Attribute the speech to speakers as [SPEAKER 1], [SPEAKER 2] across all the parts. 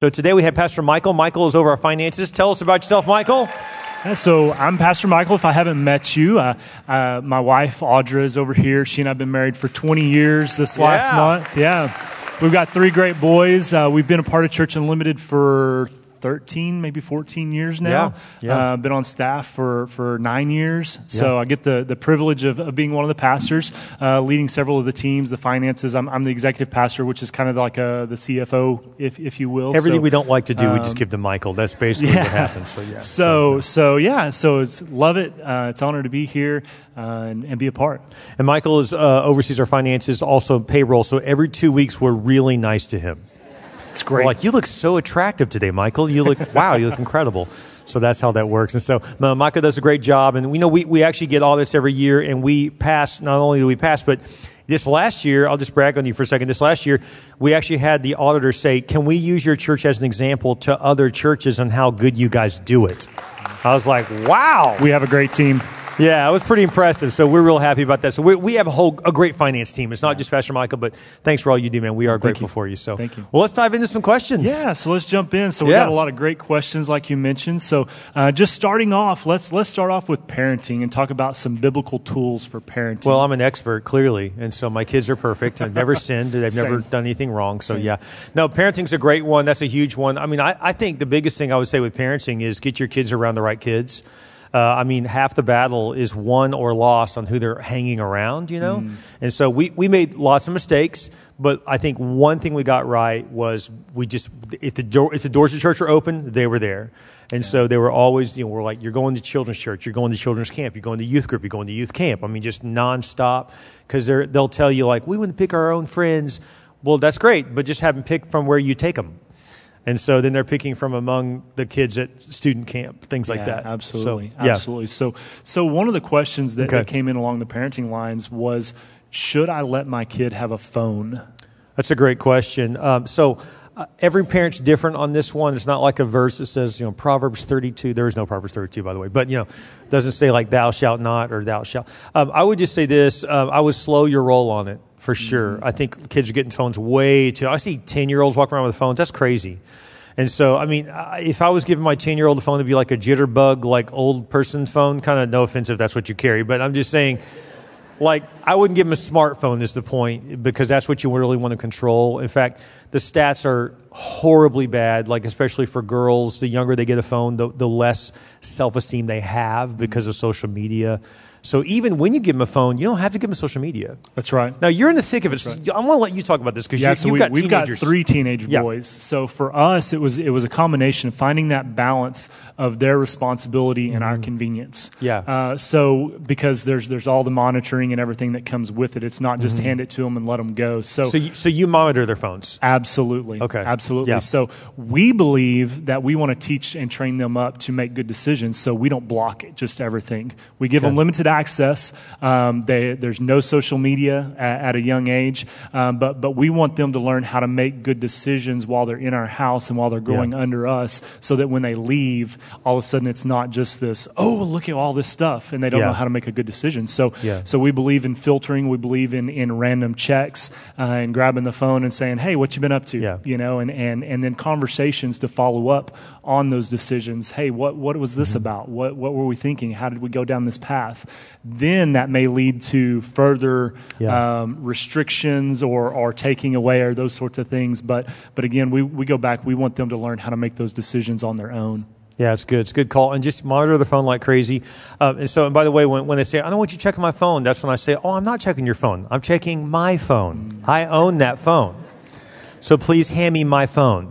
[SPEAKER 1] So today we have Pastor Michael. Michael is over our finances. Tell us about yourself, Michael.
[SPEAKER 2] So I'm Pastor Michael. If I haven't met you, uh, uh, my wife Audra is over here. She and I've been married for 20 years this last
[SPEAKER 1] Yeah.
[SPEAKER 2] month. Yeah, we've got three great boys. Uh, we've been a part of Church Unlimited for 13, maybe 14 years now.
[SPEAKER 1] Yeah, yeah.
[SPEAKER 2] Uh, been on staff for, for nine years. So I get the, the privilege of, of being one of the pastors, uh, leading several of the teams, the finances. I'm, I'm the executive pastor, which is kind of like a, the CFO, if, if you will.
[SPEAKER 1] Everything
[SPEAKER 2] So-
[SPEAKER 1] we don't like to do, we just give to Michael. That's basically what happens. So yeah.
[SPEAKER 2] so, so yeah, so it's love it. Uh, it's an honor to be here uh, and, and be a part.
[SPEAKER 1] and Michael is uh, oversees our finances, also payroll. So every two weeks, we're really nice to him.
[SPEAKER 2] It's great.
[SPEAKER 1] like, you look so attractive today, Michael. You look, wow, you look incredible. So that's how that works. And so Michael does a great job. And we know we, we actually get audits every year, and we pass, not only do we pass, but this last year, I'll just brag on you for a second. This last year, we actually had the auditor say, Can we use your church as an example to other churches on how good you guys do it? I was like, wow.
[SPEAKER 2] we have a great team.
[SPEAKER 1] Yeah, it was pretty impressive. So we're real happy about that. So we, we have a whole a great finance team. It's not just Pastor Michael, but thanks for all you do, man. We are grateful
[SPEAKER 2] you.
[SPEAKER 1] for you. So
[SPEAKER 2] Thank you.
[SPEAKER 1] Well, let's dive into some questions.
[SPEAKER 2] Yeah, so let's jump in. So we
[SPEAKER 1] Yeah.
[SPEAKER 2] got a lot of great questions, like you mentioned. So uh, just starting off, let's let's start off with parenting and talk about some biblical tools for parenting.
[SPEAKER 1] Well, I'm an expert, clearly, and so my kids are perfect. I've never sinned. They've never done anything wrong. So yeah, no, parenting's a great one. That's a huge one. I mean, I, I think the biggest thing I would say with parenting is get your kids around the right kids. Uh, I mean, half the battle is won or lost on who they're hanging around, you know? And so we, we made lots of mistakes, but I think one thing we got right was we just, if the, door, if the doors of church were open, they were there. And so they were always, you know, we're like, you're going to children's church, you're going to children's camp, you're going to youth group, you're going to youth camp. I mean, just nonstop, because they'll tell you, like, we wouldn't pick our own friends. Well, that's great, but just have them pick from where you take them. And so then they're picking from among the kids at student camp, things like that.
[SPEAKER 2] Absolutely,
[SPEAKER 1] So, yeah.
[SPEAKER 2] absolutely. So, so one of the questions that,
[SPEAKER 1] Okay.
[SPEAKER 2] that came in along the parenting lines was, should I let my kid have a phone?
[SPEAKER 1] That's a great question. Um, so uh, every parent's different on this one. It's not like a verse that says, you know, Proverbs 32. There is no Proverbs 32, by the way, but you know, doesn't say like thou shalt not or thou shalt. Um, I would just say this: um, I would slow your roll on it for sure. I think kids are getting phones way too. I see 10 year olds walking around with phones. That's crazy. And so, I mean, if I was giving my 10 year old a phone, it'd be like a jitterbug, like old person phone. Kind of no offense if that's what you carry, but I'm just saying like I wouldn't give them a smartphone is the point because that's what you really want to control. In fact, the stats are horribly bad, like especially for girls. The younger they get a phone, the, the less self-esteem they have because of social media. So even when you give them a phone, you don't have to give them social media.
[SPEAKER 2] That's right.
[SPEAKER 1] Now you're in the thick of it. I want to let you talk about this because
[SPEAKER 2] Yeah,
[SPEAKER 1] you,
[SPEAKER 2] so
[SPEAKER 1] you've
[SPEAKER 2] we,
[SPEAKER 1] got
[SPEAKER 2] we've got
[SPEAKER 1] teenagers.
[SPEAKER 2] three teenage
[SPEAKER 1] Yeah.
[SPEAKER 2] boys. So for us, it was it was a combination of finding that balance of their responsibility and our convenience.
[SPEAKER 1] Mm-hmm. Yeah.
[SPEAKER 2] Uh, so because there's there's all the monitoring and everything that comes with it. It's not just hand it to them and let them go. So.
[SPEAKER 1] Mm-hmm. So you, so you monitor their phones.
[SPEAKER 2] Absolutely.
[SPEAKER 1] Okay.
[SPEAKER 2] Absolutely.
[SPEAKER 1] Yeah.
[SPEAKER 2] So we believe that we want to teach and train them up to make good decisions. So we don't block it, just everything. We give them limited access. Um, they, there's no social media at, at a young age, um, but but we want them to learn how to make good decisions while they're in our house and while they're growing under us, so that when they leave, all of a sudden it's not just this. Oh, look at all this stuff, and they don't
[SPEAKER 1] Yeah.
[SPEAKER 2] know how to make a good decision. So
[SPEAKER 1] Yeah.
[SPEAKER 2] so we believe in filtering. We believe in in random checks uh, and grabbing the phone and saying, "Hey, what you been up to?"
[SPEAKER 1] Yeah.
[SPEAKER 2] You know, and and and then conversations to follow up on those decisions. Hey, what what was this
[SPEAKER 1] Mm-hmm.
[SPEAKER 2] about? What what were we thinking? How did we go down this path? Then that may lead to further
[SPEAKER 1] Yeah.
[SPEAKER 2] um, restrictions or or taking away or those sorts of things. But but again, we we go back. We want them to learn how to make those decisions on their own.
[SPEAKER 1] Yeah, it's good. It's a good call. And just monitor the phone like crazy. Um, and so, and by the way, when, when they say, I don't want you checking my phone, that's when I say, Oh, I'm not checking your phone. I'm checking my phone. I own that phone. So please hand me my phone.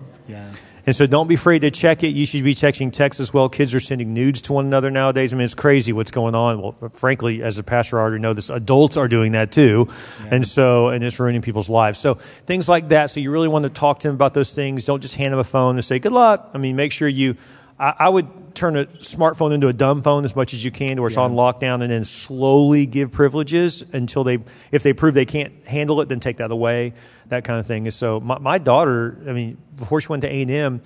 [SPEAKER 2] Yeah.
[SPEAKER 1] And so don't be afraid to check it. You should be checking texts as well. Kids are sending nudes to one another nowadays. I mean, it's crazy what's going on. Well, frankly, as a pastor, I already know this. Adults are doing that too. And so, and it's ruining people's lives. So things like that. So you really want to talk to them about those things. Don't just hand them a phone and say, good luck. I mean, make sure you, I, I would turn a smartphone into a dumb phone as much as you can to where it's on lockdown and then slowly give privileges until they, if they prove they can't handle it, then take that away, that kind of thing. And so my, my daughter, I mean, before she went to A&M,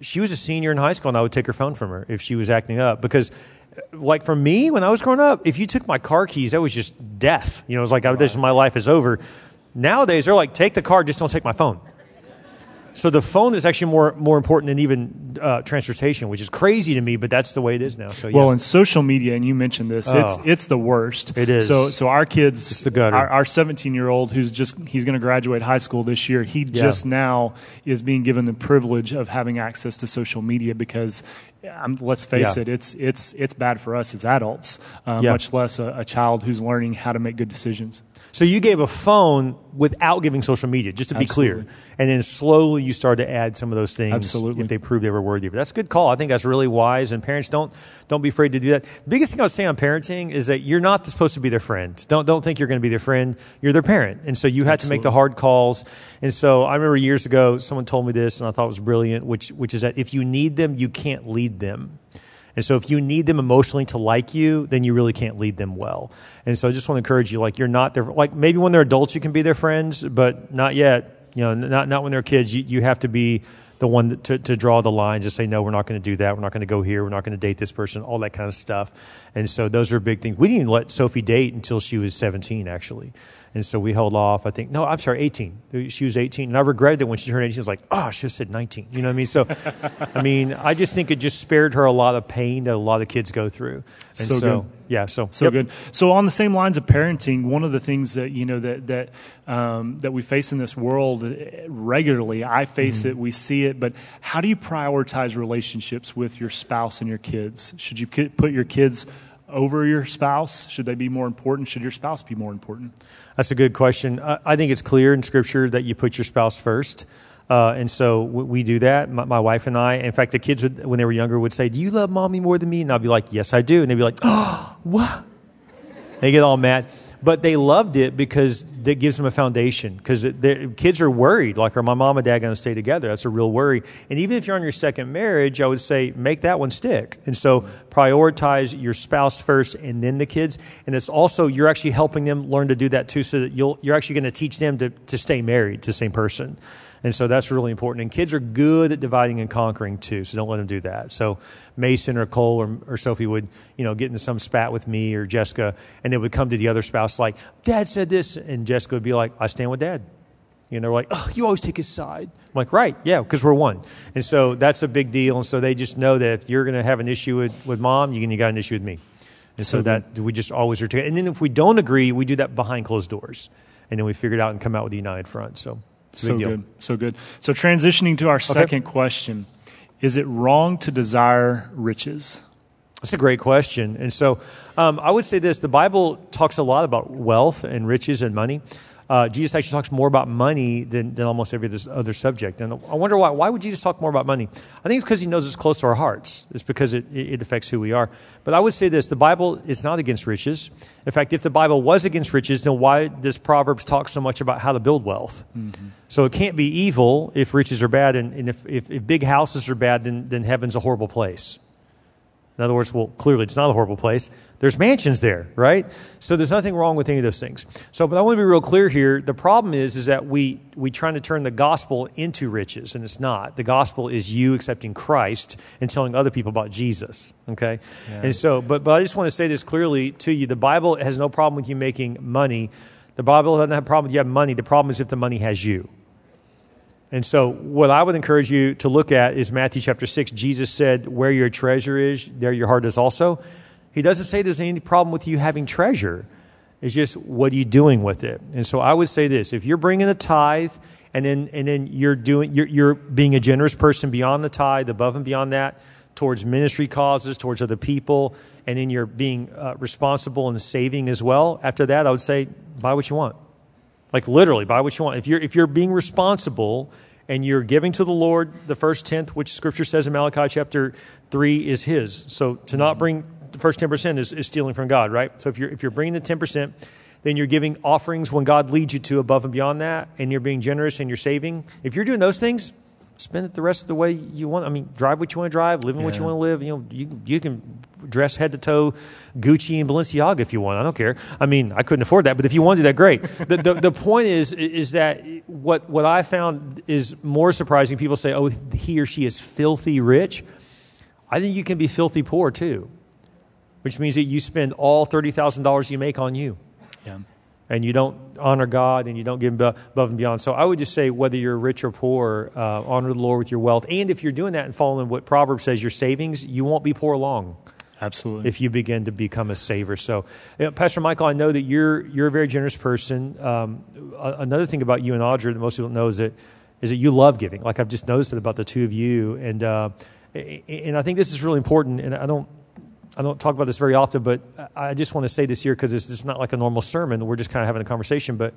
[SPEAKER 1] she was a senior in high school and I would take her phone from her if she was acting up because like for me when I was growing up, if you took my car keys, that was just death. You know, it was like, I this my life is over. Nowadays, they're like, take the car, just don't take my phone. So the phone is actually more more important than even uh, transportation, which is crazy to me, but that's the way it is now. So yeah.
[SPEAKER 2] Well, in social media, and you mentioned this, it's
[SPEAKER 1] Oh.
[SPEAKER 2] it's it's the worst.
[SPEAKER 1] It is.
[SPEAKER 2] So so our kids,
[SPEAKER 1] It's the gutter.
[SPEAKER 2] Our, our 17 year old who's just he's going to graduate high school this year. He just now is being given the privilege of having access to social media because. Um, let's face
[SPEAKER 1] Yeah.
[SPEAKER 2] it; it's it's it's bad for us as adults, uh,
[SPEAKER 1] Yeah.
[SPEAKER 2] much less a, a child who's learning how to make good decisions.
[SPEAKER 1] So you gave a phone without giving social media, just to be
[SPEAKER 2] Absolutely.
[SPEAKER 1] clear. And then slowly you started to add some of those things
[SPEAKER 2] Absolutely.
[SPEAKER 1] if they proved they were worthy it. That's a good call. I think that's really wise and parents don't don't be afraid to do that. The biggest thing I would say on parenting is that you're not supposed to be their friend. Don't don't think you're going to be their friend. You're their parent. And so you had to make the hard calls. And so I remember years ago someone told me this and I thought it was brilliant, which which is that if you need them, you can't lead them. And so if you need them emotionally to like you, then you really can't lead them well. And so I just want to encourage you, like you're not their, like maybe when they're adults you can be their friends, but not yet. You know, not, not when they're kids. You, you have to be the one to, to draw the lines to say, no, we're not going to do that. We're not going to go here. We're not going to date this person, all that kind of stuff. And so those are big things. We didn't even let Sophie date until she was 17, actually. And so we held off, I think, no, I'm sorry, 18. She was 18. And I regretted that when she turned 18, I was like, oh, I should have said 19. You know what I mean? So, I mean, I just think it just spared her a lot of pain that a lot of kids go through. And
[SPEAKER 2] So
[SPEAKER 1] so,
[SPEAKER 2] good.
[SPEAKER 1] yeah, so,
[SPEAKER 2] So
[SPEAKER 1] yep.
[SPEAKER 2] good. So on the same lines of parenting, one of the things that you know that that um, that we face in this world uh, regularly, I face
[SPEAKER 1] Mm-hmm.
[SPEAKER 2] it, we see it. But how do you prioritize relationships with your spouse and your kids? Should you put your kids over your spouse? Should they be more important? Should your spouse be more important?
[SPEAKER 1] That's a good question. I, think it's clear in Scripture that you put your spouse first. Uh, and so we, we do that, my, my wife and I. In fact, the kids, would, when they were younger, would say, Do you love mommy more than me? And I'd be like, Yes, I do. And they'd be like, Oh, what? They get all mad. But they loved it because it gives them a foundation. Because kids are worried, like, are my mom and dad going to stay together? That's a real worry. And even if you're on your second marriage, I would say make that one stick. And so prioritize your spouse first and then the kids. And it's also, you're actually helping them learn to do that too, so that you'll, you're actually going to teach them to, to stay married to the same person. And so that's really important. And kids are good at dividing and conquering too, so don't let them do that. So Mason or Cole or, or Sophie would, you know, get into some spat with me or Jessica, and they would come to the other spouse like, Dad said this. And Jessica would be like, I stand with Dad. You know, they're like, oh, you always take his side. I'm like, right, yeah, because we're one. And so that's a big deal. And so they just know that if you're going to have an issue with, with mom, you, you got an issue with me. And so,
[SPEAKER 2] So
[SPEAKER 1] that we just always are together. And then if we don't agree, we do that behind closed doors. And then we figure it out and come out with a united front. So
[SPEAKER 2] So good. So good. So transitioning to our second question, is it wrong to desire riches?
[SPEAKER 1] That's a great question. And so um, I would say this the Bible talks a lot about wealth and riches and money. Uh, Jesus actually talks more about money than, than almost every other- other subject. And I wonder why. Why would Jesus talk more about money? I think it's because he knows it's close to our hearts. It's because it, it affects who we are. But I would say this the Bible is not against riches. In fact, if the Bible was against riches, then why does Proverbs talk so much about how to build wealth? So it can't be evil if riches are bad. And, and if, if, if big houses are bad, then, then heaven's a horrible place. In other words, well, clearly it's not a horrible place. There's mansions there, right? So there's nothing wrong with any of those things. So, but I want to be real clear here. The problem is, is that we we trying to turn the gospel into riches, and it's not. The gospel is you accepting Christ and telling other people about Jesus. Okay, and so, but but I just want to say this clearly to you: the Bible has no problem with you making money. The Bible doesn't have a problem with you having money. The problem is if the money has you. And so, what I would encourage you to look at is Matthew chapter 6. Jesus said, Where your treasure is, there your heart is also. He doesn't say there's any problem with you having treasure. It's just, what are you doing with it? And so, I would say this if you're bringing a tithe and then, and then you're, doing, you're, you're being a generous person beyond the tithe, above and beyond that, towards ministry causes, towards other people, and then you're being uh, responsible and saving as well, after that, I would say, buy what you want. Like literally, buy what you want. If you're if you're being responsible and you're giving to the Lord the first tenth, which Scripture says in Malachi chapter three is His. So to not bring the first ten percent is, is stealing from God, right? So if you're if you're bringing the ten percent, then you're giving offerings when God leads you to above and beyond that, and you're being generous and you're saving. If you're doing those things, spend it the rest of the way you want. I mean, drive what you want to drive, live in what you want to live. You know, you you can dress head to toe Gucci and Balenciaga if you want. I don't care. I mean, I couldn't afford that, but if you want to do that, great. the, the, the point is is that what what I found is more surprising. People say, "Oh, he or she is filthy rich." I think you can be filthy poor too, which means that you spend all thirty thousand dollars you make on you.
[SPEAKER 2] Yeah.
[SPEAKER 1] And you don't honor God and you don't give above and beyond. So I would just say, whether you're rich or poor, uh, honor the Lord with your wealth. And if you're doing that and following what Proverbs says, your savings, you won't be poor long.
[SPEAKER 2] Absolutely.
[SPEAKER 1] If you begin to become a saver. So, you know, Pastor Michael, I know that you're you're a very generous person. Um, another thing about you and Audra that most people know is that is that you love giving. Like I've just noticed it about the two of you, and uh, and I think this is really important. And I don't I don't talk about this very often, but I just want to say this here because it's, is not like a normal sermon. We're just kind of having a conversation. But,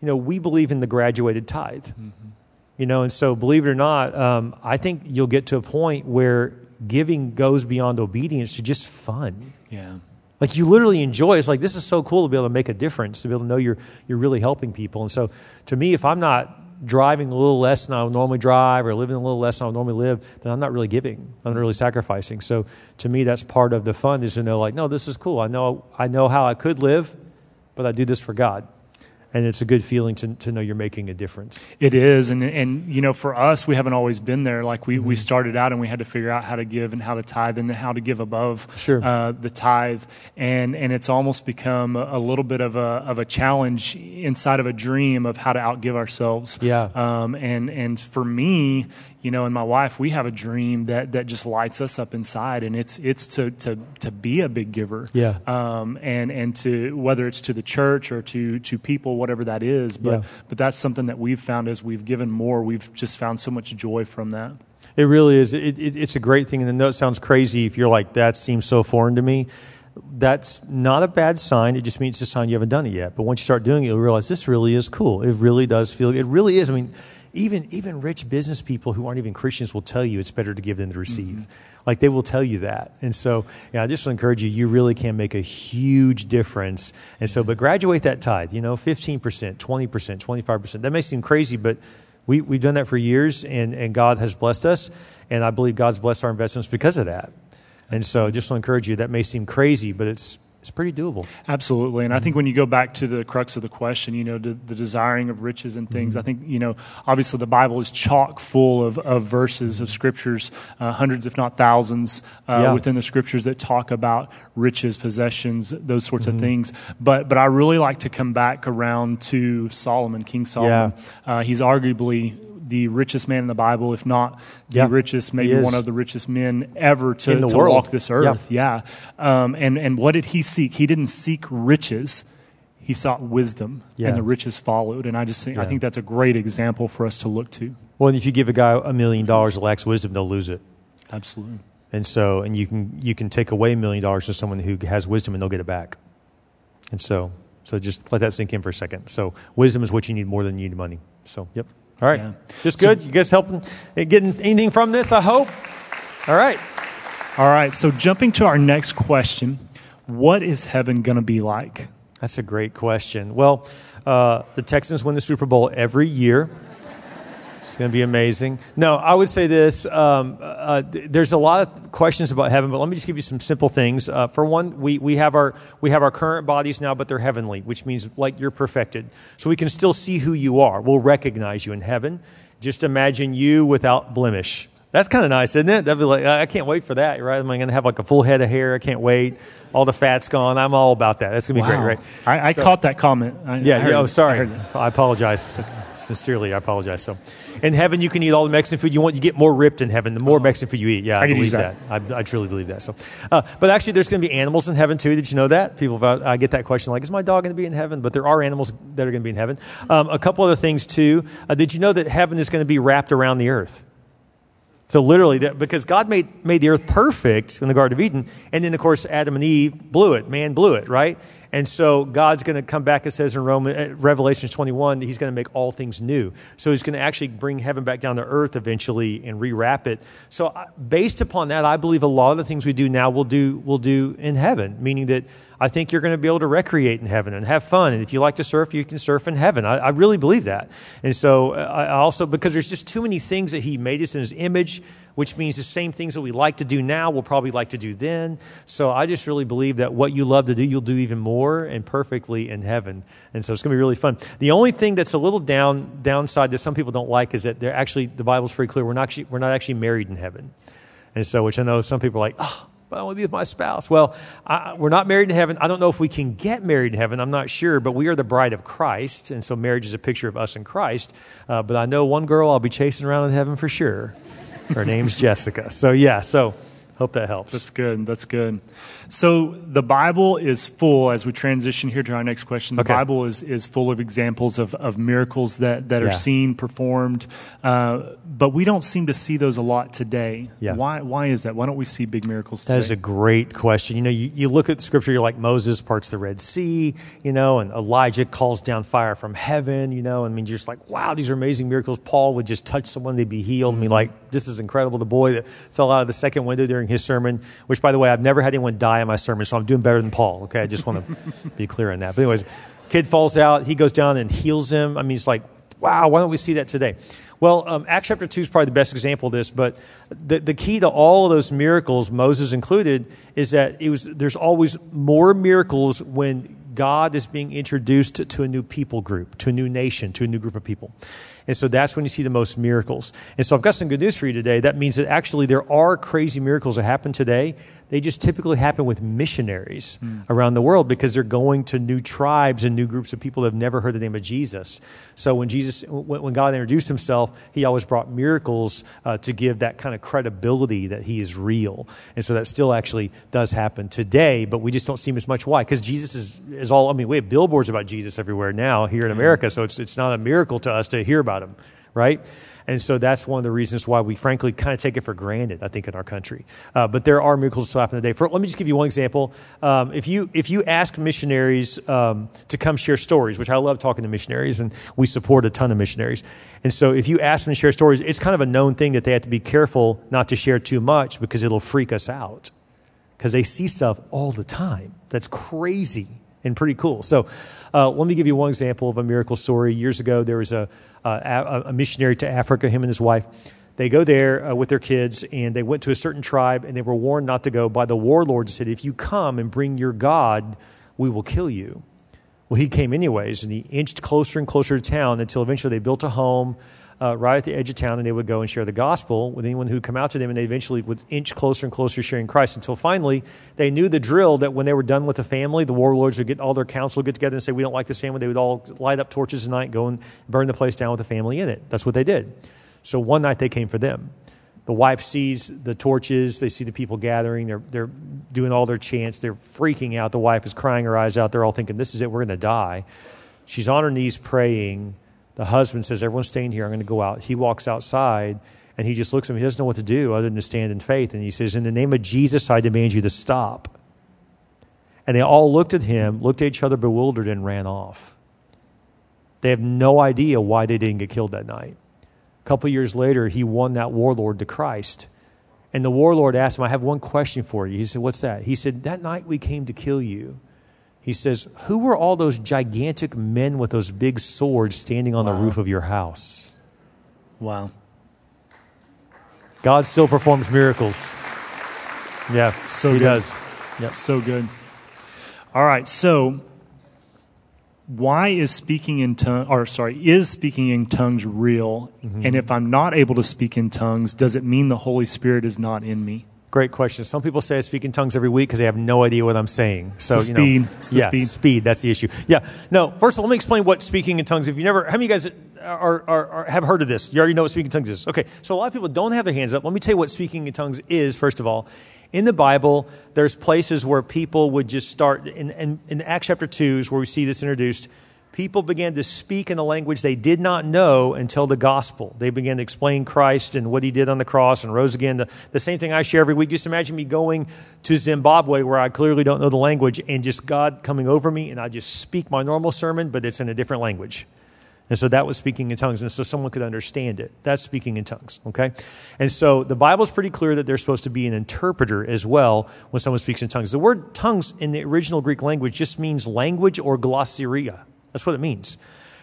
[SPEAKER 1] you know, we believe in the graduated tithe. Mm-hmm. You know, and so believe it or not, um, I think you'll get to a point where giving goes beyond obedience to just fun.
[SPEAKER 2] Yeah.
[SPEAKER 1] Like you literally enjoy. It's like this is so cool to be able to make a difference, to be able to know you're you're really helping people. And so, to me, if I'm not driving a little less than I would normally drive or living a little less than I would normally live, then I'm not really giving. I'm not really sacrificing. So to me, that's part of the fun is to know like, no, this is cool. I know I know how I could live, but I do this for God and it's a good feeling to, to know you're making a difference.
[SPEAKER 2] It is, and and you know, for us, we haven't always been there. Like we, mm-hmm. we started out and we had to figure out how to give and how to tithe and how to give above
[SPEAKER 1] sure.
[SPEAKER 2] uh, the tithe, and and it's almost become a, little bit of a of a challenge inside of a dream of how to outgive ourselves.
[SPEAKER 1] Yeah.
[SPEAKER 2] Um, and and for me, you know, and my wife, we have a dream that that just lights us up inside, and it's it's to to to be a big giver.
[SPEAKER 1] Yeah.
[SPEAKER 2] Um, and and to whether it's to the church or to to people, whatever that is, but yeah. but that's something that we've found as we've given more, we've just found so much joy from that.
[SPEAKER 1] It really is. It, it, it's a great thing, and I know it sounds crazy if you're like that seems so foreign to me that's not a bad sign. It just means it's a sign you haven't done it yet. But once you start doing it, you'll realize this really is cool. It really does feel. It really is. I mean, even even rich business people who aren't even Christians will tell you it's better to give than to receive. Mm-hmm. Like they will tell you that. And so, yeah, I just want to encourage you. You really can make a huge difference. And so, but graduate that tithe. You know, fifteen percent, twenty percent, twenty five percent. That may seem crazy, but we we've done that for years, and and God has blessed us. And I believe God's blessed our investments because of that. And so, just to encourage you, that may seem crazy, but it's it's pretty doable.
[SPEAKER 2] Absolutely. And I think when you go back to the crux of the question, you know, the, the desiring of riches and things, mm-hmm. I think, you know, obviously the Bible is chock full of, of verses, of scriptures, uh, hundreds, if not thousands, uh, yeah. within the scriptures that talk about riches, possessions, those sorts mm-hmm. of things. But, but I really like to come back around to Solomon, King Solomon. Yeah. Uh, he's arguably the richest man in the Bible, if not the yeah, richest, maybe one of the richest men ever to, to walk this earth. Yeah. yeah. Um, and, and what did he seek? He didn't seek riches. He sought wisdom, yeah. and the riches followed. And I just think I think that's a great example for us to look to.
[SPEAKER 1] Well, if you give a guy a million dollars that lacks wisdom, they'll lose it.
[SPEAKER 2] Absolutely.
[SPEAKER 1] And so, and you can you can take away a million dollars from someone who has wisdom, and they'll get it back. And so, so just let that sink in for a second. So, wisdom is what you need more than you need money. So, yep. All right. Yeah. Just good. You guys helping getting anything from this, I hope? All right.
[SPEAKER 2] All right. So jumping to our next question, what is heaven going to be like?
[SPEAKER 1] That's a great question. Well, uh, the Texans win the Super Bowl every year. It's going to be amazing. No, I would say this. Um, uh, there's a lot of questions about heaven, but let me just give you some simple things. Uh, for one, we, we, have our, we have our current bodies now, but they're heavenly, which means like you're perfected. So we can still see who you are. We'll recognize you in heaven. Just imagine you without blemish. That's kind of nice, isn't it? That'd be like, I can't wait for that, right? I'm I going to have like a full head of hair? I can't wait. All the fat's gone. I'm all about that. That's going to be wow. great, right?
[SPEAKER 2] I, I so, caught that comment. I,
[SPEAKER 1] yeah, I yeah. Oh, sorry. I, I apologize. Sincerely, I apologize. So, in heaven, you can eat all the Mexican food you want. You get more ripped in heaven the more oh. Mexican food you eat. Yeah, I, believe that. that. I, I, truly believe that. So, uh, but actually, there's going to be animals in heaven too. Did you know that? People, I get that question like, is my dog going to be in heaven? But there are animals that are going to be in heaven. Um, a couple other things too. Uh, did you know that heaven is going to be wrapped around the earth? So literally, because God made, made the earth perfect in the Garden of Eden, and then of course Adam and Eve blew it. Man blew it, right? And so God's going to come back, it says in Roman, uh, Revelation 21, that he's going to make all things new. So he's going to actually bring heaven back down to earth eventually and rewrap it. So uh, based upon that, I believe a lot of the things we do now we'll do, we'll do in heaven, meaning that I think you're going to be able to recreate in heaven and have fun. And if you like to surf, you can surf in heaven. I, I really believe that. And so uh, I also, because there's just too many things that he made us in his image, which means the same things that we like to do now, we'll probably like to do then. So I just really believe that what you love to do, you'll do even more and perfectly in heaven. And so it's going to be really fun. The only thing that's a little down downside that some people don't like is that they're actually the Bible's pretty clear. We're not actually we're not actually married in heaven. And so, which I know some people are like, oh, but I want to be with my spouse. Well, I, we're not married in heaven. I don't know if we can get married in heaven. I'm not sure, but we are the bride of Christ. And so marriage is a picture of us in Christ. Uh, but I know one girl I'll be chasing around in heaven for sure. Her name's Jessica. So, yeah, so hope that helps.
[SPEAKER 2] That's good. That's good. So the Bible is full, as we transition here to our next question, the
[SPEAKER 1] Okay.
[SPEAKER 2] Bible is, is full of examples of, of miracles that, that are seen, performed, uh, but we don't seem to see those a lot today.
[SPEAKER 1] Yeah.
[SPEAKER 2] Why, why is that? Why don't we see big miracles today?
[SPEAKER 1] That is a great question. You know, you, you look at the scripture, you're like Moses parts the Red Sea, you know, and Elijah calls down fire from heaven, you know, and I mean, you're just like, wow, these are amazing miracles. Paul would just touch someone, they'd be healed. I mean, like, this is incredible. The boy that fell out of the second window during his sermon, which, by the way, I've never had anyone die in my sermon, so I'm doing better than Paul, okay? I just want to be clear on that. But, anyways, kid falls out, he goes down and heals him. I mean, it's like, wow, why don't we see that today? Well, um, Acts chapter 2 is probably the best example of this, but the, the key to all of those miracles, Moses included, is that it was, there's always more miracles when God is being introduced to, to a new people group, to a new nation, to a new group of people. And so that's when you see the most miracles. And so I've got some good news for you today. That means that actually there are crazy miracles that happen today. They just typically happen with missionaries around the world because they're going to new tribes and new groups of people that have never heard the name of Jesus. So when Jesus, when, when God introduced himself, he always brought miracles uh, to give that kind of credibility that he is real. And so that still actually does happen today, but we just don't see him as much. Why? Because Jesus is, is all, I mean, we have billboards about Jesus everywhere now here in America, so it's, it's not a miracle to us to hear about him, right? And so that's one of the reasons why we frankly kind of take it for granted, I think, in our country. Uh, but there are miracles that still happen today. For, let me just give you one example. Um, if, you, if you ask missionaries um, to come share stories, which I love talking to missionaries, and we support a ton of missionaries. And so if you ask them to share stories, it's kind of a known thing that they have to be careful not to share too much because it'll freak us out because they see stuff all the time. That's crazy and pretty cool. So, uh, let me give you one example of a miracle story. Years ago, there was a, a, a missionary to Africa, him and his wife. They go there uh, with their kids, and they went to a certain tribe, and they were warned not to go by the warlord. Said, "If you come and bring your God, we will kill you." Well, he came anyways, and he inched closer and closer to town until eventually they built a home uh, right at the edge of town, and they would go and share the gospel with anyone who come out to them, and they eventually would inch closer and closer sharing Christ until finally they knew the drill that when they were done with the family, the warlords would get all their council get together and say, "We don't like this family." They would all light up torches at night, go and burn the place down with the family in it. That's what they did. So one night they came for them. The wife sees the torches. They see the people gathering. They're, they're doing all their chants. They're freaking out. The wife is crying her eyes out. They're all thinking, this is it. We're going to die. She's on her knees praying. The husband says, everyone's staying here. I'm going to go out. He walks outside and he just looks at him. He doesn't know what to do other than to stand in faith. And he says, in the name of Jesus, I demand you to stop. And they all looked at him, looked at each other bewildered, and ran off. They have no idea why they didn't get killed that night. A couple years later, he won that warlord to Christ. And the warlord asked him, I have one question for you. He said, What's that? He said, That night we came to kill you. He says, Who were all those gigantic men with those big swords standing on the roof of your house?
[SPEAKER 2] wow.
[SPEAKER 1] God still performs miracles. Yeah,
[SPEAKER 2] So
[SPEAKER 1] he
[SPEAKER 2] good.
[SPEAKER 1] does. Yeah,
[SPEAKER 2] So good. All right. So, why is speaking in tongues, or sorry, is speaking in tongues real?
[SPEAKER 1] Mm-hmm.
[SPEAKER 2] And if I'm not able to speak in tongues, does it mean the Holy Spirit is not in me?
[SPEAKER 1] Great question. Some people say I speak in tongues every week because they have no idea what I'm saying. So
[SPEAKER 2] The
[SPEAKER 1] you
[SPEAKER 2] speed.
[SPEAKER 1] know,
[SPEAKER 2] It's the
[SPEAKER 1] yeah,
[SPEAKER 2] speed.
[SPEAKER 1] That's the issue. Yeah. No. First of all, let me explain what speaking in tongues. If you never, how many of you guys are, are, are have heard of this? You already know what speaking in tongues is. Okay. So a lot of people don't have their hands up. Let me tell you what speaking in tongues is. First of all, in the Bible, there's places where people would just start. In, in, in Acts chapter two is where we see this introduced people began to speak in a language they did not know until the gospel. They began to explain Christ and what he did on the cross and rose again. The, the same thing I share every week. Just imagine me going to Zimbabwe where I clearly don't know the language and just God coming over me and I just speak my normal sermon, but it's in a different language. And so that was speaking in tongues. And so someone could understand it. That's speaking in tongues, okay? And so the Bible's pretty clear that there's supposed to be an interpreter as well when someone speaks in tongues. The word tongues in the original Greek language just means language or glossaria. That's what it means.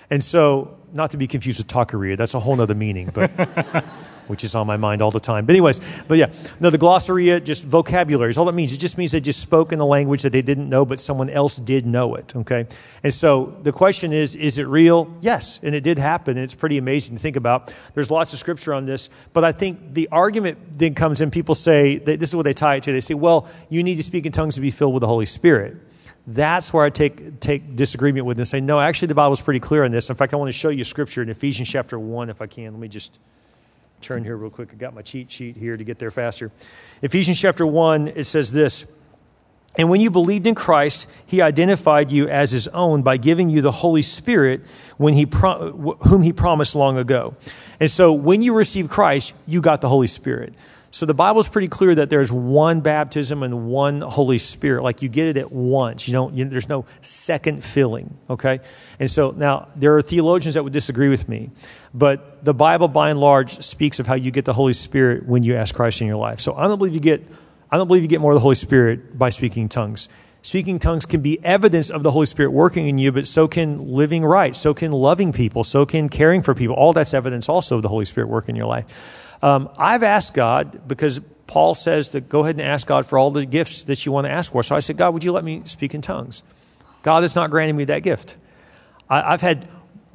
[SPEAKER 1] And so, not to be confused with taqueria, that's a whole other meaning. But which is on my mind all the time. But, anyways, but yeah, no, the glossaria, uh, just vocabulary is all that means. It just means they just spoke in a language that they didn't know, but someone else did know it, okay? And so the question is, is it real? Yes, and it did happen. And it's pretty amazing to think about. There's lots of scripture on this, but I think the argument then comes in people say, this is what they tie it to. They say, well, you need to speak in tongues to be filled with the Holy Spirit. That's where I take, take disagreement with and say, no, actually, the Bible's pretty clear on this. In fact, I want to show you scripture in Ephesians chapter 1, if I can. Let me just turn here real quick. I got my cheat sheet here to get there faster. Ephesians chapter 1, it says this And when you believed in Christ, he identified you as his own by giving you the Holy Spirit when he whom he promised long ago. And so when you received Christ, you got the Holy Spirit. So the Bible is pretty clear that there's one baptism and one Holy Spirit. Like you get it at once. You don't. You, there's no second filling. Okay. And so now there are theologians that would disagree with me, but the Bible, by and large, speaks of how you get the Holy Spirit when you ask Christ in your life. So I don't believe you get. I don't believe you get more of the Holy Spirit by speaking tongues. Speaking tongues can be evidence of the Holy Spirit working in you, but so can living right, so can loving people, so can caring for people. All that's evidence also of the Holy Spirit working in your life. Um, I've asked God because Paul says to go ahead and ask God for all the gifts that you want to ask for. So I said, God, would you let me speak in tongues? God has not granted me that gift. I, I've had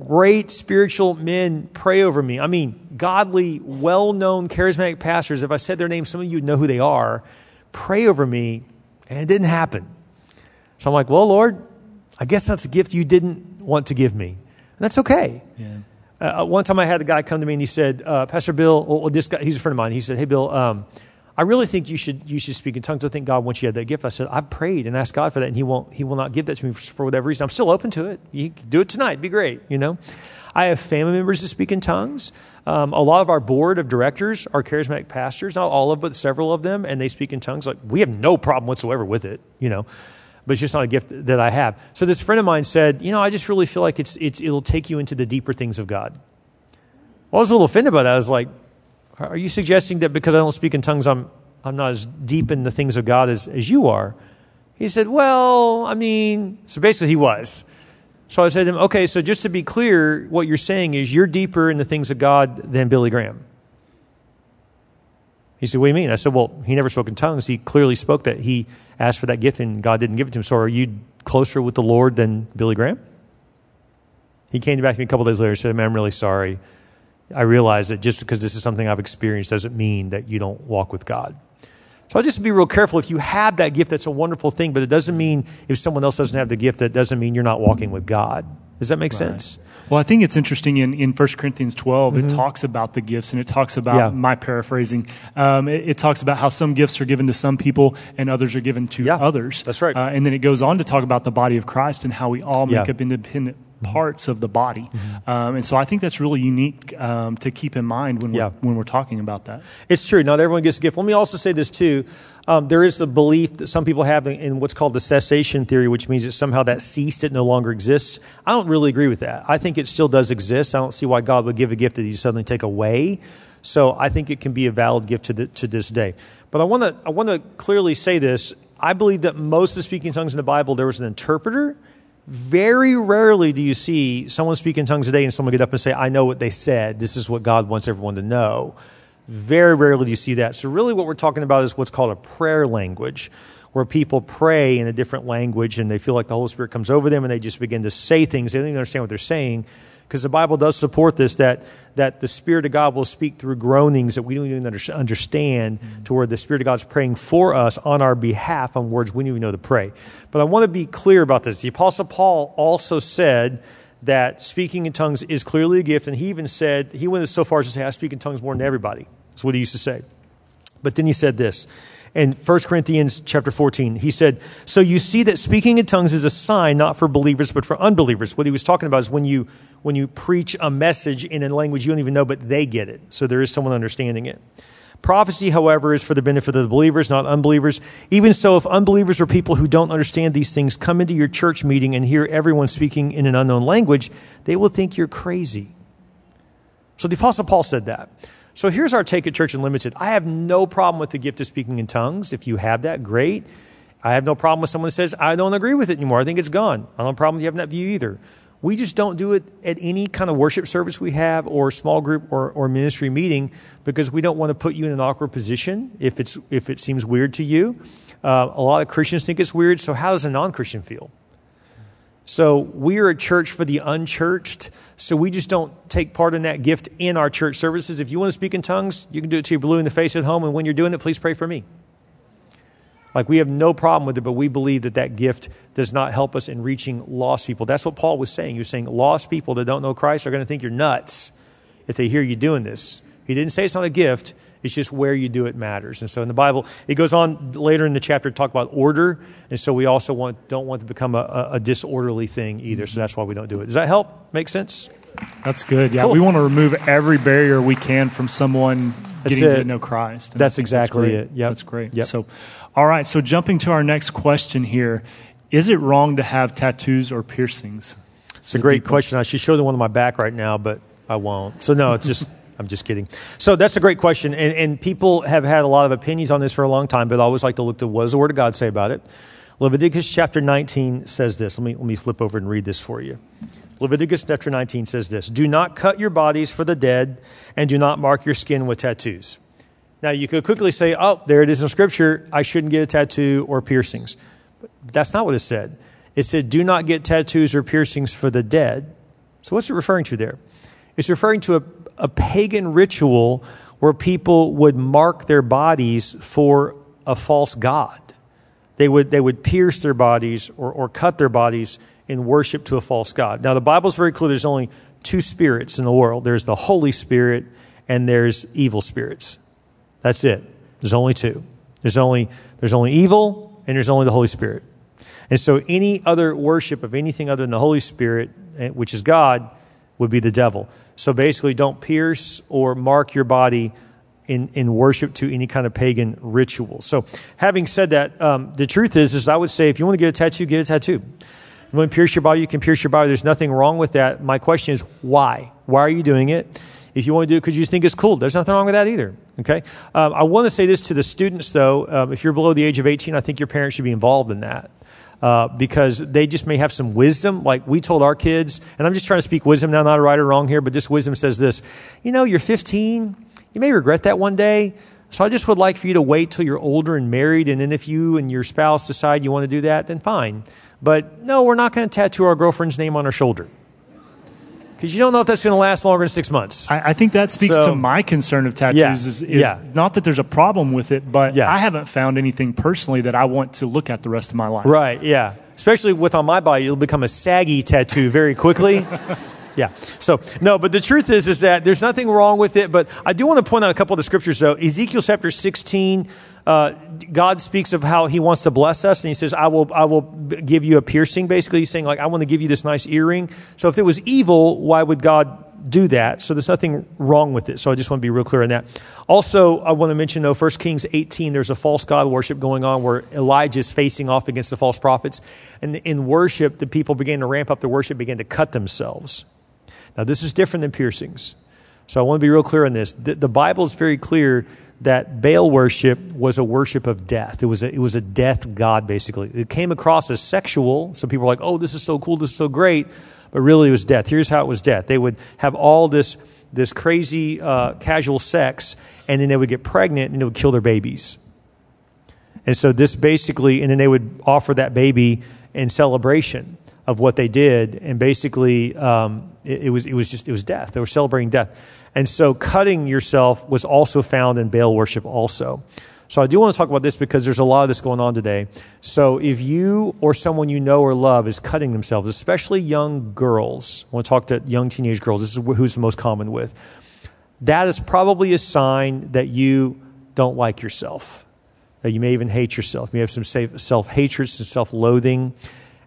[SPEAKER 1] great spiritual men pray over me. I mean, godly, well known, charismatic pastors, if I said their name, some of you know who they are, pray over me, and it didn't happen. So I'm like, well, Lord, I guess that's a gift you didn't want to give me. And that's okay. Yeah. Uh, one time I had a guy come to me and he said, uh, Pastor Bill, well, this guy, he's a friend of mine. He said, Hey, Bill, um, I really think you should, you should speak in tongues. I think God wants you to have that gift. I said, I've prayed and asked God for that, and He won't, He will not give that to me for, for whatever reason. I'm still open to it. You can do it tonight. It'd be great, you know? I have family members that speak in tongues. Um, a lot of our board of directors are charismatic pastors, not all of, but several of them, and they speak in tongues. Like, we have no problem whatsoever with it, you know? But it's just not a gift that I have. So this friend of mine said, you know, I just really feel like it's, it's, it'll take you into the deeper things of God. I was a little offended by that. I was like, are you suggesting that because I don't speak in tongues, I'm, I'm not as deep in the things of God as, as you are? He said, Well, I mean, so basically he was. So I said to him, Okay, so just to be clear, what you're saying is you're deeper in the things of God than Billy Graham. He said, What do you mean? I said, Well, he never spoke in tongues. He clearly spoke that. He asked for that gift and God didn't give it to him. So are you closer with the Lord than Billy Graham? He came back to me a couple days later and said, Man, I'm really sorry. I realize that just because this is something I've experienced doesn't mean that you don't walk with God. So I'll just be real careful. If you have that gift, that's a wonderful thing, but it doesn't mean if someone else doesn't have the gift, that doesn't mean you're not walking with God. Does that make right. sense?
[SPEAKER 2] Well, I think it's interesting in, in 1 Corinthians 12, mm-hmm. it talks about the gifts and it talks about, yeah. my paraphrasing, um, it, it, talks about how some gifts are given to some people and others are given to
[SPEAKER 1] yeah,
[SPEAKER 2] others.
[SPEAKER 1] That's right.
[SPEAKER 2] Uh, and then it goes on to talk about the body of Christ and how we all make yeah. up independent parts of the body. Mm-hmm. Um, and so I think that's really unique um, to keep in mind when, yeah. we're, when we're talking about that.
[SPEAKER 1] It's true. Not everyone gets a gift. Let me also say this, too. Um, there is a belief that some people have in, in, what's called the cessation theory, which means that somehow that ceased, it no longer exists. I don't really agree with that. I think it still does exist. I don't see why God would give a gift that He suddenly take away. So I think it can be a valid gift to, the, to this day. But I want to I want to clearly say this. I believe that most of the speaking tongues in the Bible, there was an interpreter very rarely do you see someone speak in tongues today and someone get up and say, I know what they said. This is what God wants everyone to know. Very rarely do you see that. So, really, what we're talking about is what's called a prayer language, where people pray in a different language and they feel like the Holy Spirit comes over them and they just begin to say things. They don't even understand what they're saying because the Bible does support this that, that the Spirit of God will speak through groanings that we don't even understand, mm-hmm. to where the Spirit of God is praying for us on our behalf on words we don't even know to pray. But I want to be clear about this. The Apostle Paul also said that speaking in tongues is clearly a gift, and he even said, he went so far as to say, I speak in tongues more than everybody. What he used to say. But then he said this in 1 Corinthians chapter 14. He said, So you see that speaking in tongues is a sign not for believers, but for unbelievers. What he was talking about is when you when you preach a message in a language you don't even know, but they get it. So there is someone understanding it. Prophecy, however, is for the benefit of the believers, not unbelievers. Even so, if unbelievers or people who don't understand these things come into your church meeting and hear everyone speaking in an unknown language, they will think you're crazy. So the Apostle Paul said that. So here's our take at Church Unlimited. I have no problem with the gift of speaking in tongues. If you have that, great. I have no problem with someone that says, I don't agree with it anymore. I think it's gone. I don't have a problem with you having that view either. We just don't do it at any kind of worship service we have or small group or, or ministry meeting because we don't want to put you in an awkward position if, it's, if it seems weird to you. Uh, a lot of Christians think it's weird, so how does a non Christian feel? So we are a church for the unchurched. So we just don't take part in that gift in our church services. If you want to speak in tongues, you can do it to your blue in the face at home. And when you're doing it, please pray for me. Like we have no problem with it, but we believe that that gift does not help us in reaching lost people. That's what Paul was saying. He was saying lost people that don't know Christ are going to think you're nuts if they hear you doing this. He didn't say it's not a gift. It's just where you do it matters. And so in the Bible, it goes on later in the chapter to talk about order. And so we also want, don't want to become a, a disorderly thing either. So that's why we don't do it. Does that help? Make sense?
[SPEAKER 2] That's good. Yeah. Cool. We want to remove every barrier we can from someone that's getting it. to know Christ.
[SPEAKER 1] And that's exactly that's it.
[SPEAKER 2] Yeah. That's great. Yep. So, all right. So jumping to our next question here. Is it wrong to have tattoos or piercings?
[SPEAKER 1] It's a great people? question. I should show them one on my back right now, but I won't. So no, it's just I'm just kidding. So that's a great question. And, and, people have had a lot of opinions on this for a long time, but I always like to look to what does the Word of God say about it. Leviticus chapter 19 says this. Let me, let me flip over and read this for you. Leviticus chapter 19 says this Do not cut your bodies for the dead, and do not mark your skin with tattoos. Now, you could quickly say, oh, there it is in Scripture, I shouldn't get a tattoo or piercings. But that's not what it said. It said, do not get tattoos or piercings for the dead. So, what's it referring to there? It's referring to a a pagan ritual where people would mark their bodies for a false god. They would, they would pierce their bodies or, or cut their bodies in worship to a false god. Now, the Bible's very clear there's only two spirits in the world there's the Holy Spirit and there's evil spirits. That's it. There's only two. There's only, there's only evil and there's only the Holy Spirit. And so, any other worship of anything other than the Holy Spirit, eh, which is God, would be the devil. So basically, don't pierce or mark your body in, in worship to any kind of pagan ritual. So, having said that, um, the truth is, is I would say if you want to get a tattoo, get a tattoo. You want to pierce your body, you can pierce your body. There's nothing wrong with that. My question is, why? Why are you doing it? If you want to do it because you think it's cool, there's nothing wrong with that either. Okay. Um, I want to say this to the students, though. Um, if you're below the age of 18, I think your parents should be involved in that uh, because they just may have some wisdom. Like we told our kids, and I'm just trying to speak wisdom now, not right or wrong here, but just wisdom says this You know, you're 15, you may regret that one day. So I just would like for you to wait till you're older and married, and then if you and your spouse decide you want to do that, then fine. But no, we're not going to tattoo our girlfriend's name on our shoulder because you don't know if that's going to last longer than six months.
[SPEAKER 2] I, I think that speaks so, to my concern of tattoos. Yeah, is, is yeah. not that there's a problem with it, but yeah. I haven't found anything personally that I want to look at the rest of my life.
[SPEAKER 1] Right. Yeah. Especially with on my body, it'll become a saggy tattoo very quickly. yeah. So no, but the truth is, is that there's nothing wrong with it. But I do want to point out a couple of the scriptures though. Ezekiel chapter 16 uh, God speaks of how He wants to bless us, and He says, "I will, I will give you a piercing." Basically, He's saying, like, "I want to give you this nice earring." So, if it was evil, why would God do that? So, there's nothing wrong with it. So, I just want to be real clear on that. Also, I want to mention though, 1 Kings 18, there's a false god worship going on where Elijah is facing off against the false prophets, and in worship, the people began to ramp up the worship, began to cut themselves. Now, this is different than piercings. So, I want to be real clear on this. The, the Bible is very clear that Baal worship was a worship of death. It was a, it was a death god, basically. It came across as sexual. So people were like, oh, this is so cool, this is so great. But really, it was death. Here's how it was death they would have all this, this crazy uh, casual sex, and then they would get pregnant and they would kill their babies. And so, this basically, and then they would offer that baby in celebration of what they did. And basically, um, it, it was, it was just, it was death. They were celebrating death. And so cutting yourself was also found in Baal worship also. So I do want to talk about this because there's a lot of this going on today. So if you or someone you know or love is cutting themselves, especially young girls, I want to talk to young teenage girls. This is who's the most common with. That is probably a sign that you don't like yourself. That you may even hate yourself. You may have some self hatred, some self loathing.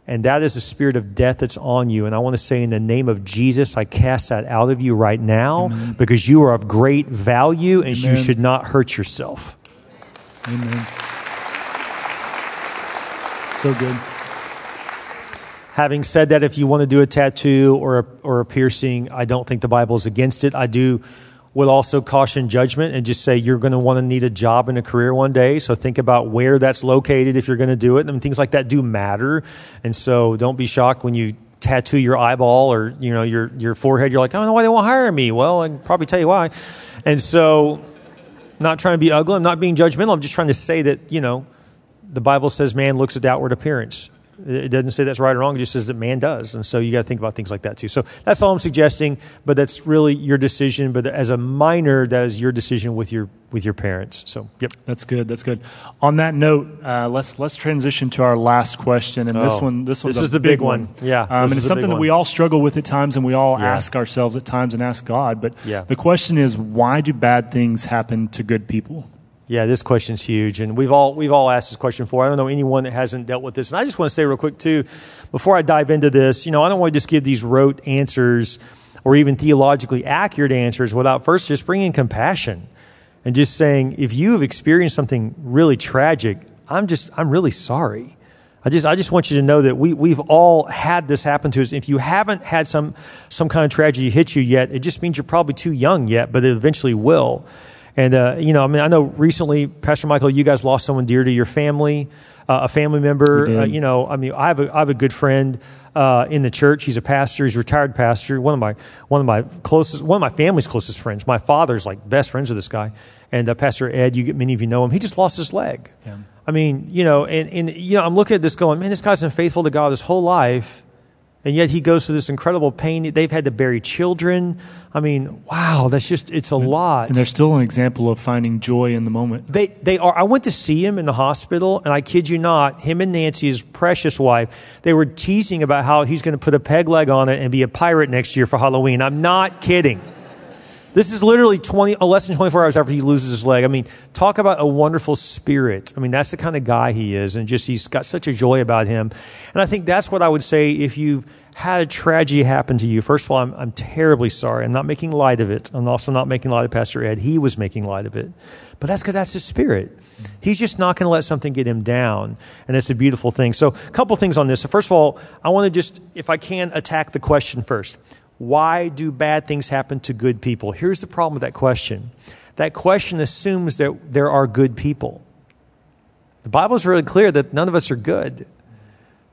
[SPEAKER 1] And that is a spirit of death that's on you. And I want to say, in the name of Jesus, I cast that out of you right now Amen. because you are of great value and Amen. you should not hurt yourself.
[SPEAKER 2] Amen. So good.
[SPEAKER 1] Having said that, if you want to do a tattoo or a, or a piercing, I don't think the Bible is against it. I do will also caution judgment and just say you're going to want to need a job and a career one day. So think about where that's located if you're going to do it. And things like that do matter. And so don't be shocked when you tattoo your eyeball or you know your your forehead. You're like, I don't know why they won't hire me. Well, I can probably tell you why. And so, not trying to be ugly. I'm not being judgmental. I'm just trying to say that you know, the Bible says man looks at the outward appearance. It doesn't say that's right or wrong. It just says that man does. And so you got to think about things like that too. So that's all I'm suggesting, but that's really your decision. But as a minor, that is your decision with your with your parents. So, yep.
[SPEAKER 2] That's good. That's good. On that note, uh, let's let's transition to our last question, and oh, this one this
[SPEAKER 1] this is the big, big one. one. Yeah,
[SPEAKER 2] um, and it's something that we all struggle with at times, and we all yeah. ask ourselves at times, and ask God. But yeah. the question is, why do bad things happen to good people?
[SPEAKER 1] Yeah, this question's huge, and we've all we've all asked this question before. I don't know anyone that hasn't dealt with this. And I just want to say real quick too, before I dive into this, you know, I don't want to just give these rote answers or even theologically accurate answers without first just bringing compassion and just saying, if you have experienced something really tragic, I'm just I'm really sorry. I just I just want you to know that we we've all had this happen to us. If you haven't had some some kind of tragedy hit you yet, it just means you're probably too young yet, but it eventually will. And, uh, you know, I mean, I know recently, Pastor Michael, you guys lost someone dear to your family, uh, a family member. Uh, you know, I mean, I have a, I have a good friend uh, in the church. He's a pastor. He's a retired pastor. One of my one of my closest, one of my family's closest friends. My father's like best friends with this guy. And uh, Pastor Ed, you get many of you know him. He just lost his leg. Yeah. I mean, you know, and, and you know, I'm looking at this going, man, this guy's been faithful to God his whole life and yet he goes through this incredible pain. They've had to bury children. I mean, wow, that's just, it's a lot.
[SPEAKER 2] And they're still an example of finding joy in the moment.
[SPEAKER 1] They, they are. I went to see him in the hospital, and I kid you not, him and Nancy, his precious wife, they were teasing about how he's going to put a peg leg on it and be a pirate next year for Halloween. I'm not kidding. This is literally 20, uh, less than 24 hours after he loses his leg. I mean, talk about a wonderful spirit. I mean, that's the kind of guy he is, and just he's got such a joy about him. And I think that's what I would say if you've had a tragedy happen to you. First of all, I'm, I'm terribly sorry. I'm not making light of it. I'm also not making light of Pastor Ed. He was making light of it. But that's because that's his spirit. He's just not going to let something get him down. And it's a beautiful thing. So, a couple things on this. First of all, I want to just, if I can, attack the question first. Why do bad things happen to good people? Here's the problem with that question that question assumes that there are good people. The Bible is really clear that none of us are good. The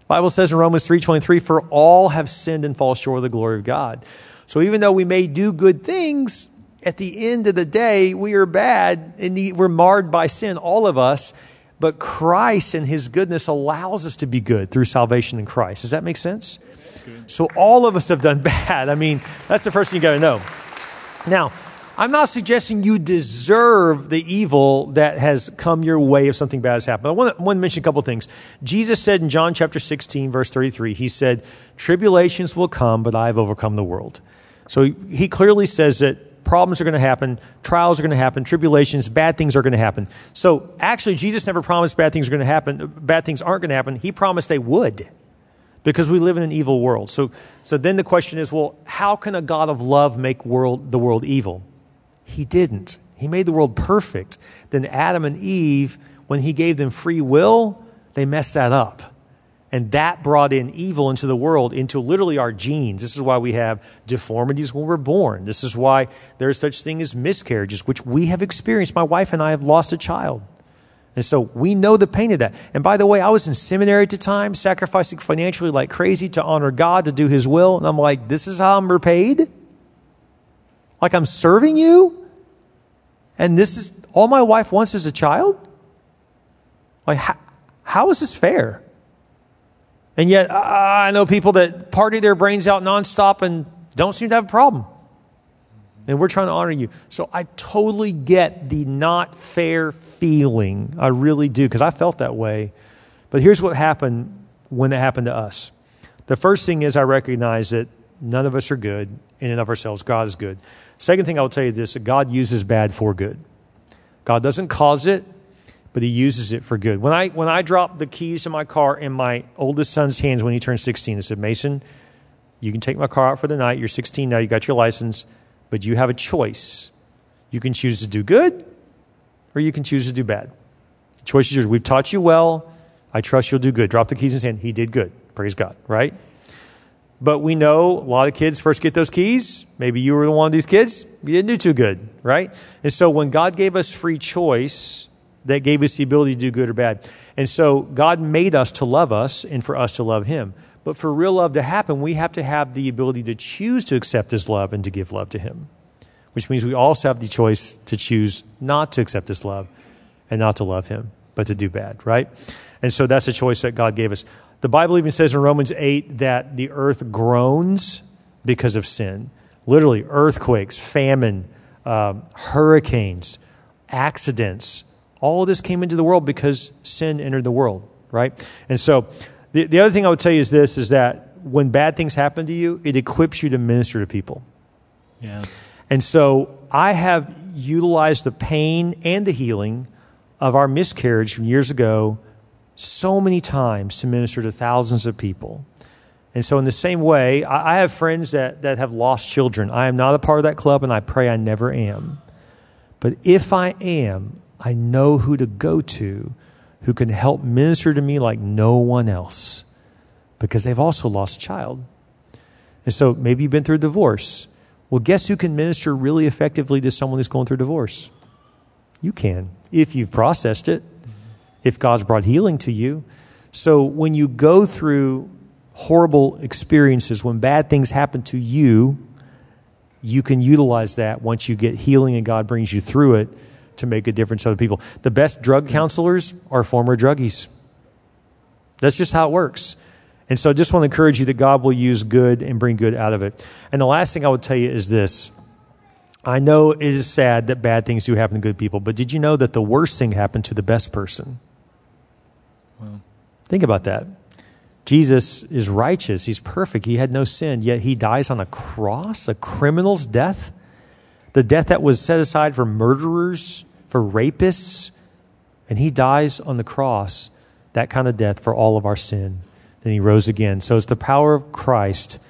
[SPEAKER 1] Bible says in Romans 3:23 for all have sinned and fall short of the glory of God. So even though we may do good things, at the end of the day we are bad and we're marred by sin all of us, but Christ and his goodness allows us to be good through salvation in Christ. Does that make sense? So all of us have done bad. I mean, that's the first thing you got to know. Now, I'm not suggesting you deserve the evil that has come your way if something bad has happened. I want to, mention a couple things. Jesus said in John chapter 16, verse 33, he said, Tribulations will come, but I have overcome the world. So he clearly says that problems are going to happen, trials are going to happen, tribulations, bad things are going to happen. So actually, Jesus never promised bad things are going to happen, bad things aren't going to happen. He promised they would because we live in an evil world. So, so then the question is, well, how can a God of love make world, the world evil? He didn't. He made the world perfect. Then Adam and Eve, when he gave them free will, they messed that up. And that brought in evil into the world, into literally our genes. This is why we have deformities when we're born. This is why there is such thing as miscarriages, which we have experienced. My wife and I have lost a child. And so we know the pain of that. And by the way, I was in seminary at the time, sacrificing financially like crazy to honor God, to do His will. And I'm like, this is how I'm repaid? Like I'm serving you? And this is all my wife wants as a child? Like, how, how is this fair? And yet, I know people that party their brains out nonstop and don't seem to have a problem and we're trying to honor you. So I totally get the not fair feeling. I really do, because I felt that way. But here's what happened when it happened to us. The first thing is I recognize that none of us are good in and of ourselves. God is good. Second thing I will tell you this God uses bad for good. God doesn't cause it, but he uses it for good. When I when I dropped the keys to my car in my oldest son's hands when he turned 16, I said, Mason, you can take my car out for the night. You're 16 now, you got your license but you have a choice. You can choose to do good or you can choose to do bad. The choice is yours. We've taught you well. I trust you'll do good. Drop the keys in his hand. He did good. Praise God, right? But we know a lot of kids first get those keys. Maybe you were one of these kids. You didn't do too good, right? And so when God gave us free choice, that gave us the ability to do good or bad. And so God made us to love us and for us to love Him. But for real love to happen, we have to have the ability to choose to accept His love and to give love to Him, which means we also have the choice to choose not to accept His love and not to love Him, but to do bad, right? And so that's a choice that God gave us. The Bible even says in Romans 8 that the earth groans because of sin. Literally, earthquakes, famine, um, hurricanes, accidents. All of this came into the world because sin entered the world, right? And so the, the other thing I would tell you is this is that when bad things happen to you, it equips you to minister to people.
[SPEAKER 2] Yeah.
[SPEAKER 1] And so I have utilized the pain and the healing of our miscarriage from years ago so many times to minister to thousands of people. And so, in the same way, I, I have friends that, that have lost children. I am not a part of that club, and I pray I never am. But if I am, I know who to go to who can help minister to me like no one else because they've also lost a child. And so maybe you've been through a divorce. Well, guess who can minister really effectively to someone who's going through divorce? You can, if you've processed it, if God's brought healing to you. So when you go through horrible experiences, when bad things happen to you, you can utilize that once you get healing and God brings you through it to make a difference to other people. The best drug hmm. counselors are former druggies. That's just how it works. And so I just want to encourage you that God will use good and bring good out of it. And the last thing I would tell you is this. I know it is sad that bad things do happen to good people, but did you know that the worst thing happened to the best person? Wow. Think about that. Jesus is righteous. He's perfect. He had no sin, yet he dies on a cross, a criminal's death. The death that was set aside for murderers, for rapists, and he dies on the cross, that kind of death for all of our sin. Then he rose again. So it's the power of Christ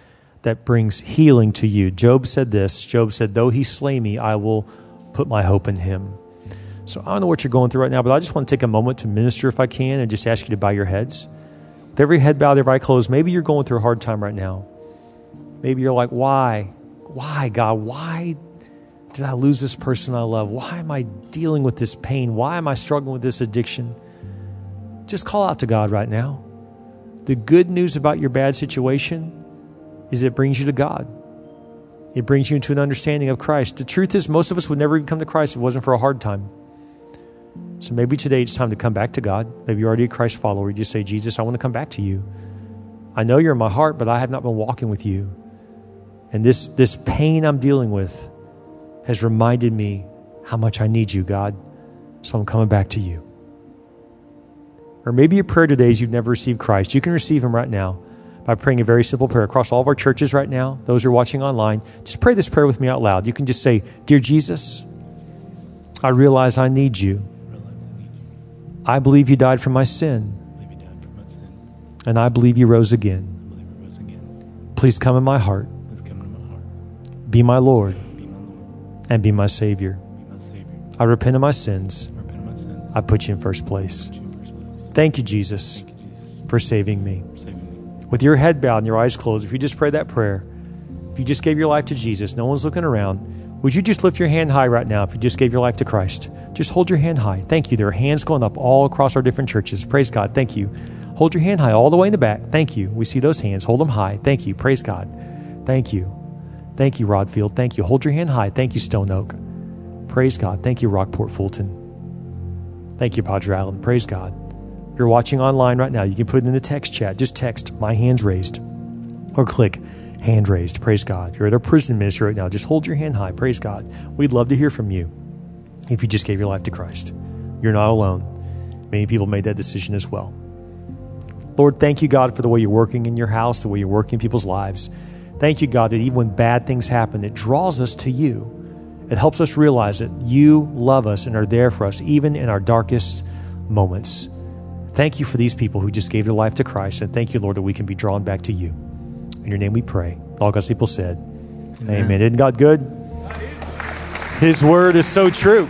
[SPEAKER 1] that brings healing to you. Job said this Job said, Though he slay me, I will put my hope in him. So I don't know what you're going through right now, but I just want to take a moment to minister if I can and just ask you to bow your heads. With every head bowed, every eye closed, maybe you're going through a hard time right now. Maybe you're like, Why? Why, God? Why did I lose this person I love? Why am I dealing with this pain? Why am I struggling with this addiction? Just call out to God right now. The good news about your bad situation is it brings you to God. It brings you into an understanding of Christ. The truth is, most of us would never even come to Christ if it wasn't for a hard time. So maybe today it's time to come back to God. Maybe you're already a Christ follower. You just say, Jesus, I want to come back to you. I know you're in my heart, but I have not been walking with you. And this, this pain I'm dealing with, has reminded me how much I need you, God. So I'm coming back to you. Or maybe your prayer today is you've never received Christ. You can receive Him right now by praying a very simple prayer across all of our churches right now. Those who are watching online, just pray this prayer with me out loud. You can just say, Dear Jesus, I realize I need you. I believe you died for my sin. And I believe you rose again. Please come in my heart. Be my Lord and be my Savior. I repent of my sins. I put you in first place. Thank you, Jesus, for saving me. With your head bowed and your eyes closed, if you just pray that prayer, if you just gave your life to Jesus, no one's looking around, would you just lift your hand high right now if you just gave your life to Christ? Just hold your hand high. Thank you. There are hands going up all across our different churches. Praise God. Thank you. Hold your hand high all the way in the back. Thank you. We see those hands. Hold them high. Thank you. Praise God. Thank you. Thank you, Rodd Field. Thank you. Hold your hand high. Thank you, Stone Oak. Praise God. Thank you, Rockport Fulton. Thank you, Padre Island. Praise God. If you're watching online right now, you can put it in the text chat. Just text my hands raised or click hand raised. Praise God. If you're at our prison ministry right now, just hold your hand high. Praise God. We'd love to hear from you if you just gave your life to Christ. You're not alone. Many people made that decision as well. Lord, thank you, God, for the way you're working in your house, the way you're working in people's lives. Thank you, God, that even when bad things happen, it draws us to you. It helps us realize that you love us and are there for us, even in our darkest moments. Thank you for these people who just gave their life to Christ. And thank you, Lord, that we can be drawn back to you. In your name we pray. All God's people said, Amen. Amen. Isn't God good? His word is so true.